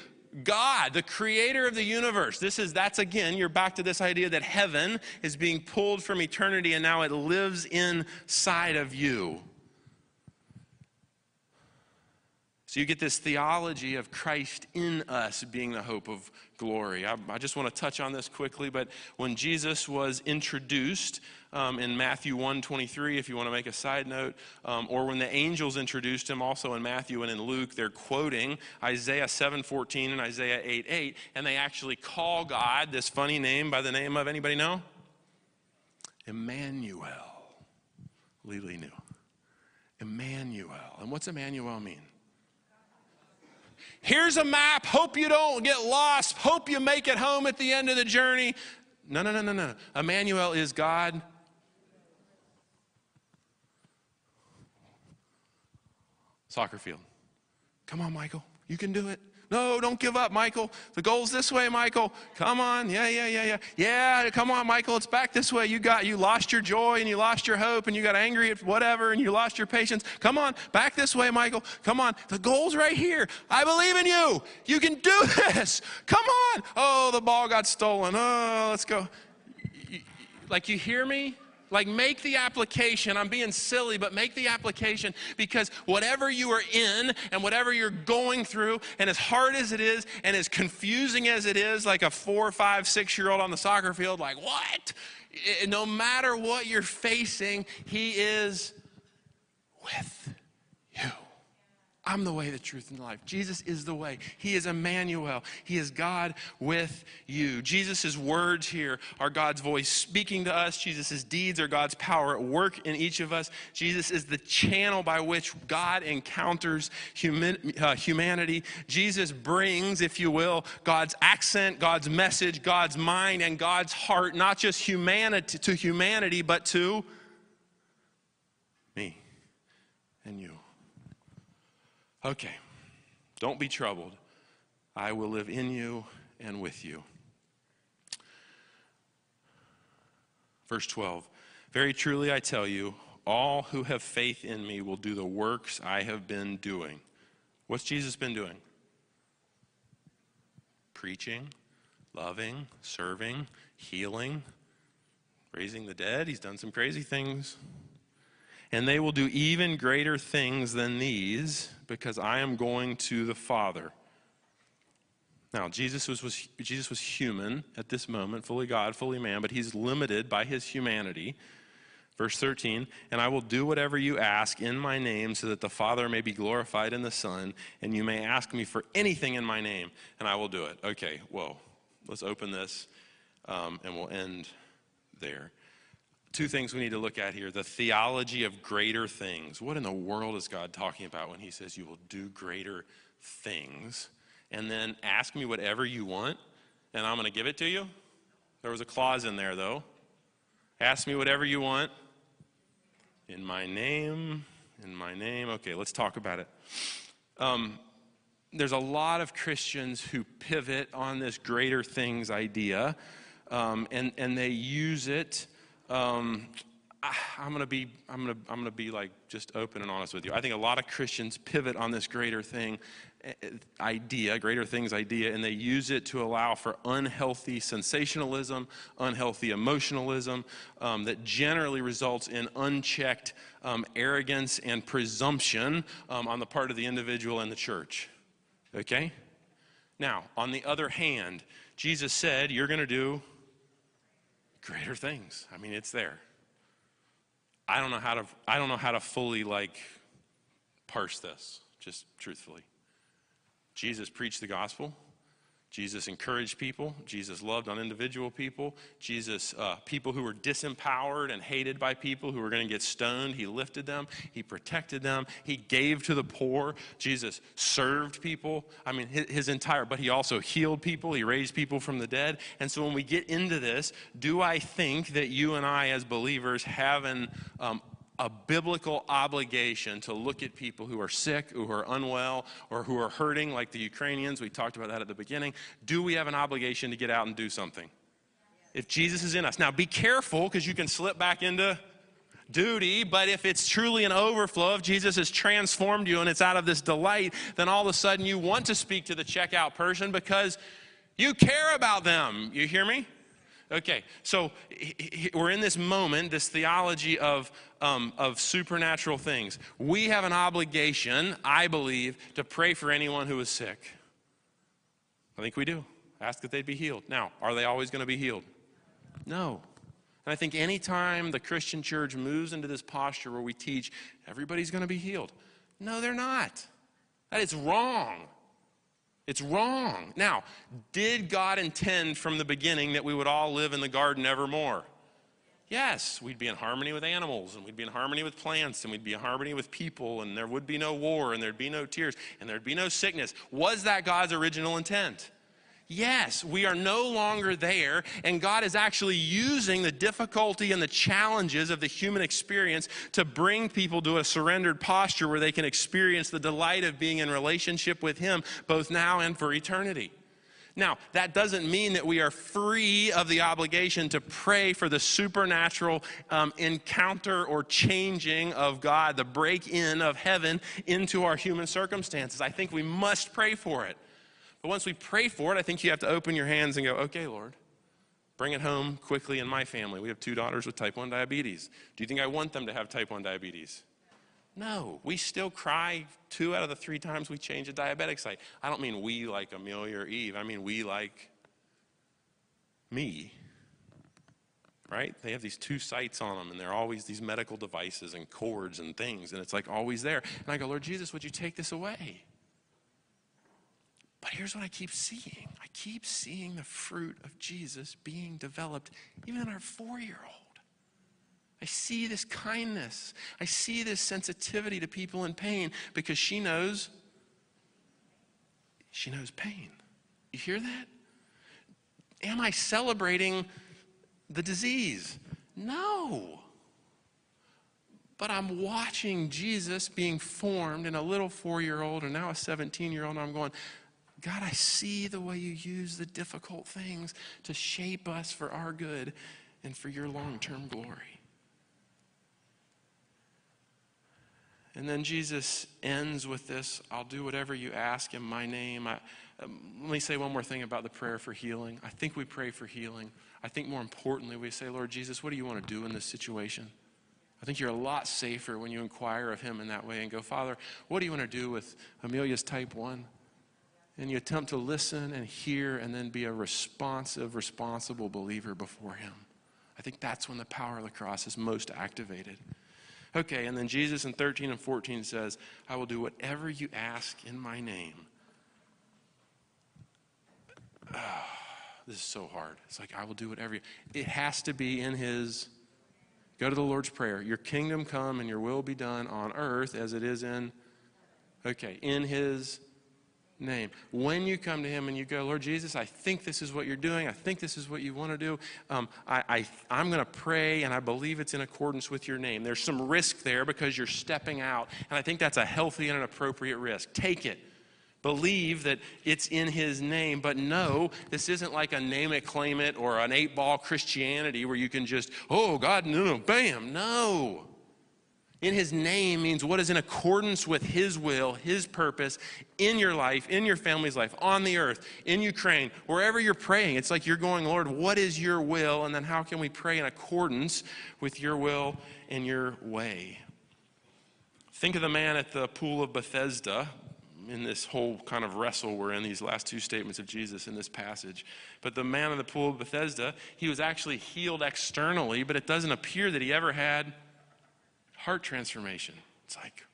God, the creator of the universe. This is, that's again, you're back to this idea that heaven is being pulled from eternity and now it lives inside of you. So you get this theology of Christ in us being the hope of glory. I, I just want to touch on this quickly, but when Jesus was introduced um, in Matthew 1:23, if you want to make a side note, um, or when the angels introduced him, also in Matthew and in Luke, they're quoting Isaiah 7:14 and Isaiah 8:8, and they actually call God this funny name by the name of anybody know? Emmanuel. Lily knew. Emmanuel. And what's Emmanuel mean? Here's a map. Hope you don't get lost. Hope you make it home at the end of the journey. No, no, no, no, no. Emmanuel is God. Soccer field. Come on, Michael. You can do it. No, don't give up, Michael. The goal's this way, Michael. Come on. Yeah, yeah, yeah, yeah. Yeah, come on, Michael. It's back this way. You got you lost your joy and you lost your hope and you got angry at whatever and you lost your patience. Come on, back this way, Michael. Come on. The goal's right here. I believe in you. You can do this. Come on. Oh, the ball got stolen. Oh, let's go. Like you hear me? Like, make the application. I'm being silly, but make the application because whatever you are in and whatever you're going through, and as hard as it is and as confusing as it is, like a four, five, six year old on the soccer field, like, what? No matter what you're facing, He is with you. I'm the way, the truth, and the life. Jesus is the way. He is Emmanuel. He is God with you. Jesus' words here are God's voice speaking to us. Jesus' deeds are God's power at work in each of us. Jesus is the channel by which God encounters human, uh, humanity. Jesus brings, if you will, God's accent, God's message, God's mind, and God's heart, not just humanity to humanity, but to me and you. Okay, don't be troubled. I will live in you and with you. Verse 12 Very truly I tell you, all who have faith in me will do the works I have been doing. What's Jesus been doing? Preaching, loving, serving, healing, raising the dead. He's done some crazy things and they will do even greater things than these because I am going to the Father. Now, Jesus was, was, Jesus was human at this moment, fully God, fully man, but he's limited by his humanity. Verse 13, and I will do whatever you ask in my name so that the Father may be glorified in the Son, and you may ask me for anything in my name, and I will do it. Okay, whoa. Let's open this, um, and we'll end there two things we need to look at here the theology of greater things. What in the world is God talking about when He says, You will do greater things? And then ask me whatever you want, and I'm going to give it to you? There was a clause in there, though. Ask me whatever you want. In my name, in my name. Okay, let's talk about it. Um, there's a lot of Christians who pivot on this greater things idea, um, and, and they use it um, I, am gonna be, I'm gonna, I'm gonna be like just open and honest with you. I think a lot of Christians pivot on this greater thing eh, eh, idea, greater things idea, and they use it to allow for unhealthy sensationalism, unhealthy emotionalism um, that generally results in unchecked um, arrogance and presumption um, on the part of the individual and the church. Okay? Now, on the other hand, Jesus said, You're going to do greater things. I mean, it's there. I don't know how to I don't know how to fully like parse this, just truthfully. Jesus preached the gospel. Jesus encouraged people. Jesus loved on individual people. Jesus, uh, people who were disempowered and hated by people who were going to get stoned, he lifted them. He protected them. He gave to the poor. Jesus served people. I mean, his, his entire, but he also healed people. He raised people from the dead. And so when we get into this, do I think that you and I as believers have an um, a biblical obligation to look at people who are sick, who are unwell, or who are hurting, like the Ukrainians. We talked about that at the beginning. Do we have an obligation to get out and do something? If Jesus is in us. Now, be careful because you can slip back into duty, but if it's truly an overflow, if Jesus has transformed you and it's out of this delight, then all of a sudden you want to speak to the checkout person because you care about them. You hear me? Okay, so we're in this moment, this theology of, um, of supernatural things. We have an obligation, I believe, to pray for anyone who is sick. I think we do. Ask that they'd be healed. Now, are they always going to be healed? No. And I think anytime the Christian church moves into this posture where we teach everybody's going to be healed, no, they're not. That is wrong. It's wrong. Now, did God intend from the beginning that we would all live in the garden evermore? Yes, we'd be in harmony with animals, and we'd be in harmony with plants, and we'd be in harmony with people, and there would be no war, and there'd be no tears, and there'd be no sickness. Was that God's original intent? Yes, we are no longer there, and God is actually using the difficulty and the challenges of the human experience to bring people to a surrendered posture where they can experience the delight of being in relationship with Him both now and for eternity. Now, that doesn't mean that we are free of the obligation to pray for the supernatural um, encounter or changing of God, the break in of heaven into our human circumstances. I think we must pray for it. But once we pray for it, I think you have to open your hands and go, okay, Lord, bring it home quickly in my family. We have two daughters with type 1 diabetes. Do you think I want them to have type 1 diabetes? No, we still cry two out of the three times we change a diabetic site. I don't mean we like Amelia or Eve, I mean we like me. Right? They have these two sites on them, and they're always these medical devices and cords and things, and it's like always there. And I go, Lord Jesus, would you take this away? But here's what I keep seeing I keep seeing the fruit of Jesus being developed, even in our four year old. I see this kindness. I see this sensitivity to people in pain because she knows she knows pain. You hear that? Am I celebrating the disease? No. But I'm watching Jesus being formed in a little four year old and now a 17 year old, and I'm going, God, I see the way you use the difficult things to shape us for our good and for your long term glory. And then Jesus ends with this I'll do whatever you ask in my name. I, um, let me say one more thing about the prayer for healing. I think we pray for healing. I think more importantly, we say, Lord Jesus, what do you want to do in this situation? I think you're a lot safer when you inquire of Him in that way and go, Father, what do you want to do with Amelia's type 1? And you attempt to listen and hear and then be a responsive, responsible believer before Him. I think that's when the power of the cross is most activated. Okay, and then Jesus in 13 and 14 says, I will do whatever you ask in my name. Oh, this is so hard. It's like, I will do whatever you. It has to be in His. Go to the Lord's Prayer. Your kingdom come and your will be done on earth as it is in. Okay, in His name. When you come to Him and you go, Lord Jesus, I think this is what you're doing. I think this is what you want to do. Um, I, I, I'm going to pray and I believe it's in accordance with your name. There's some risk there because you're stepping out. And I think that's a healthy and an appropriate risk. Take it. Believe that it's in his name, but no, this isn't like a name it, claim it, or an eight ball Christianity where you can just, oh, God, no, no, bam. No in his name means what is in accordance with his will, his purpose in your life, in your family's life, on the earth, in Ukraine, wherever you're praying. It's like you're going, Lord, what is your will? And then how can we pray in accordance with your will and your way? Think of the man at the pool of Bethesda in this whole kind of wrestle we're in these last two statements of Jesus in this passage. But the man of the pool of Bethesda, he was actually healed externally, but it doesn't appear that he ever had heart transformation. It's like,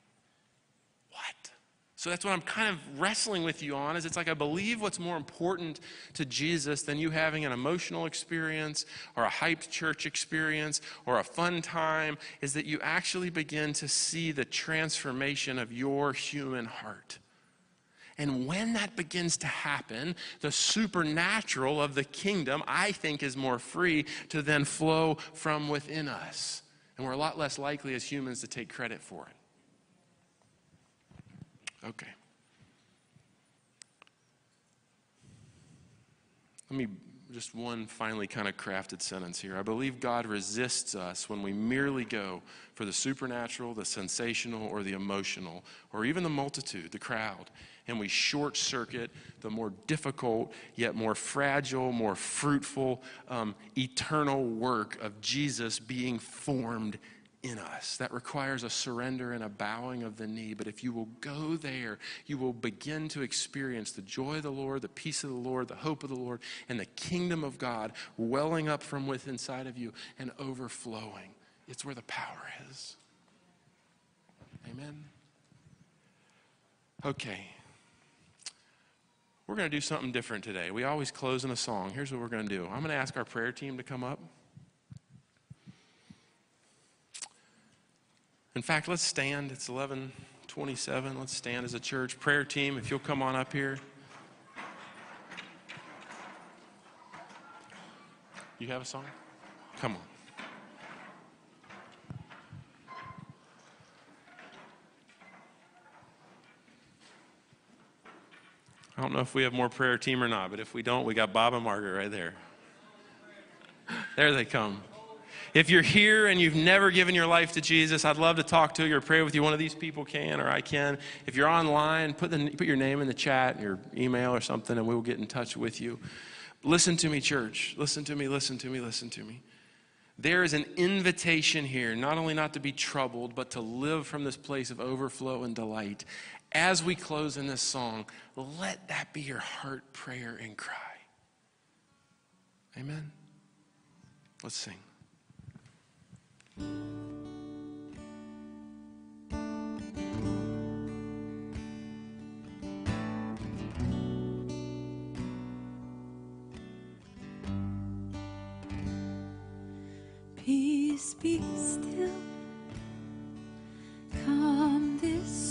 what? So that's what I'm kind of wrestling with you on is it's like I believe what's more important to Jesus than you having an emotional experience or a hyped church experience or a fun time is that you actually begin to see the transformation of your human heart. And when that begins to happen, the supernatural of the kingdom, I think, is more free to then flow from within us. And we're a lot less likely as humans to take credit for it. Okay. Let me just one finally kind of crafted sentence here. I believe God resists us when we merely go for the supernatural, the sensational, or the emotional, or even the multitude, the crowd, and we short circuit the more difficult, yet more fragile, more fruitful, um, eternal work of Jesus being formed in us. That requires a surrender and a bowing of the knee. But if you will go there, you will begin to experience the joy of the Lord, the peace of the Lord, the hope of the Lord, and the kingdom of God welling up from within inside of you and overflowing. It's where the power is. Amen. Okay. We're going to do something different today. We always close in a song. Here's what we're going to do I'm going to ask our prayer team to come up. In fact, let's stand. It's 1127. Let's stand as a church. Prayer team, if you'll come on up here. You have a song? Come on. I don't know if we have more prayer team or not, but if we don't, we got Bob and Margaret right there. There they come. If you're here and you've never given your life to Jesus, I'd love to talk to you or pray with you. One of these people can or I can. If you're online, put, the, put your name in the chat, your email or something, and we will get in touch with you. Listen to me, church. Listen to me, listen to me, listen to me. There is an invitation here, not only not to be troubled, but to live from this place of overflow and delight. As we close in this song, let that be your heart prayer and cry. Amen. Let's sing. Peace be still. Calm this.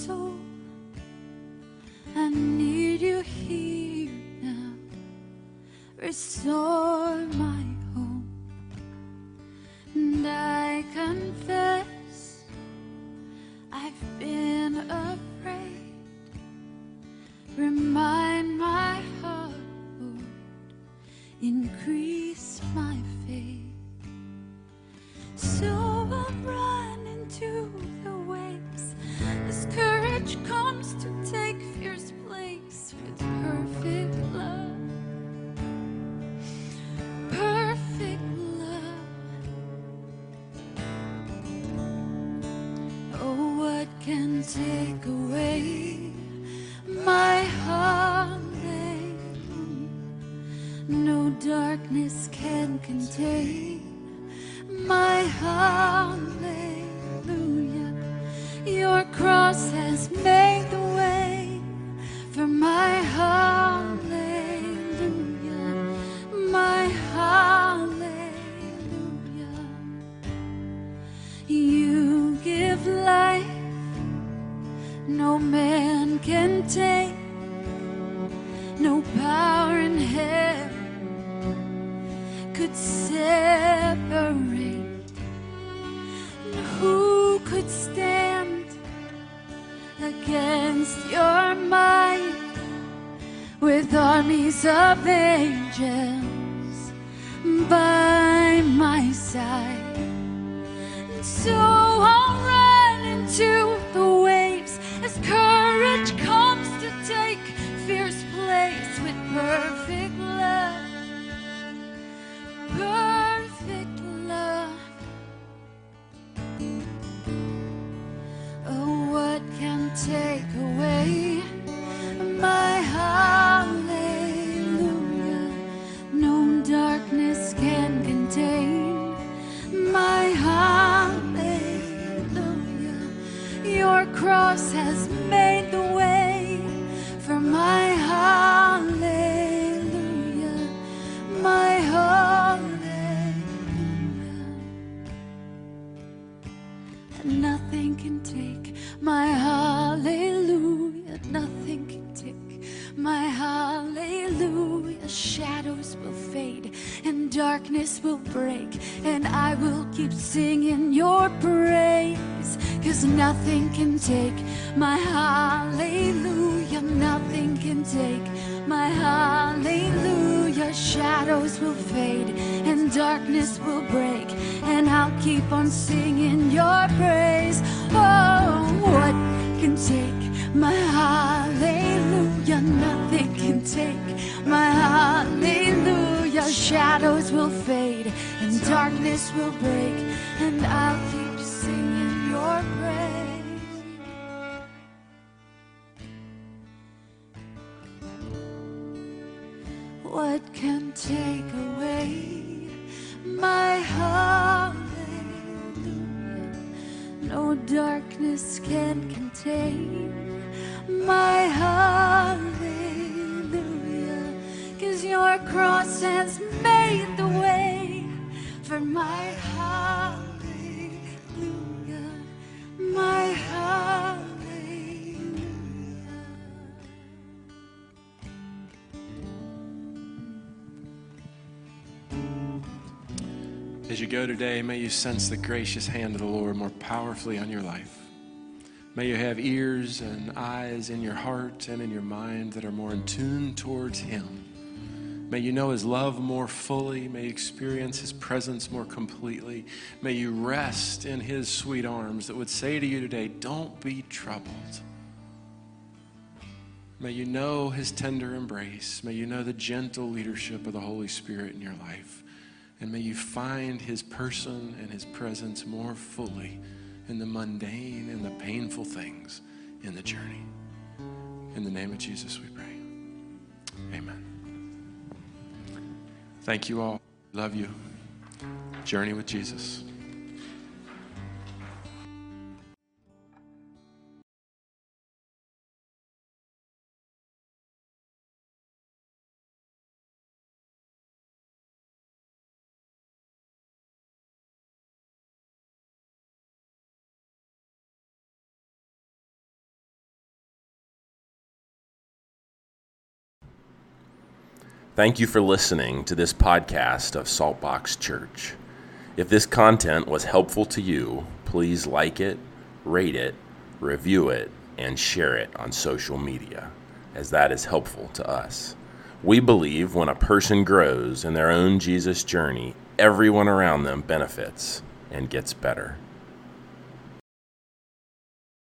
I need you here now. Restore my home. And I confess As you go today, may you sense the gracious hand of the Lord more powerfully on your life. May you have ears and eyes in your heart and in your mind that are more in tune towards Him. May you know His love more fully. May you experience His presence more completely. May you rest in His sweet arms that would say to you today, Don't be troubled. May you know His tender embrace. May you know the gentle leadership of the Holy Spirit in your life. And may you find his person and his presence more fully in the mundane and the painful things in the journey. In the name of Jesus, we pray. Amen. Thank you all. Love you. Journey with Jesus. Thank you for listening to this podcast of Saltbox Church. If this content was helpful to you, please like it, rate it, review it, and share it on social media, as that is helpful to us. We believe when a person grows in their own Jesus journey, everyone around them benefits and gets better.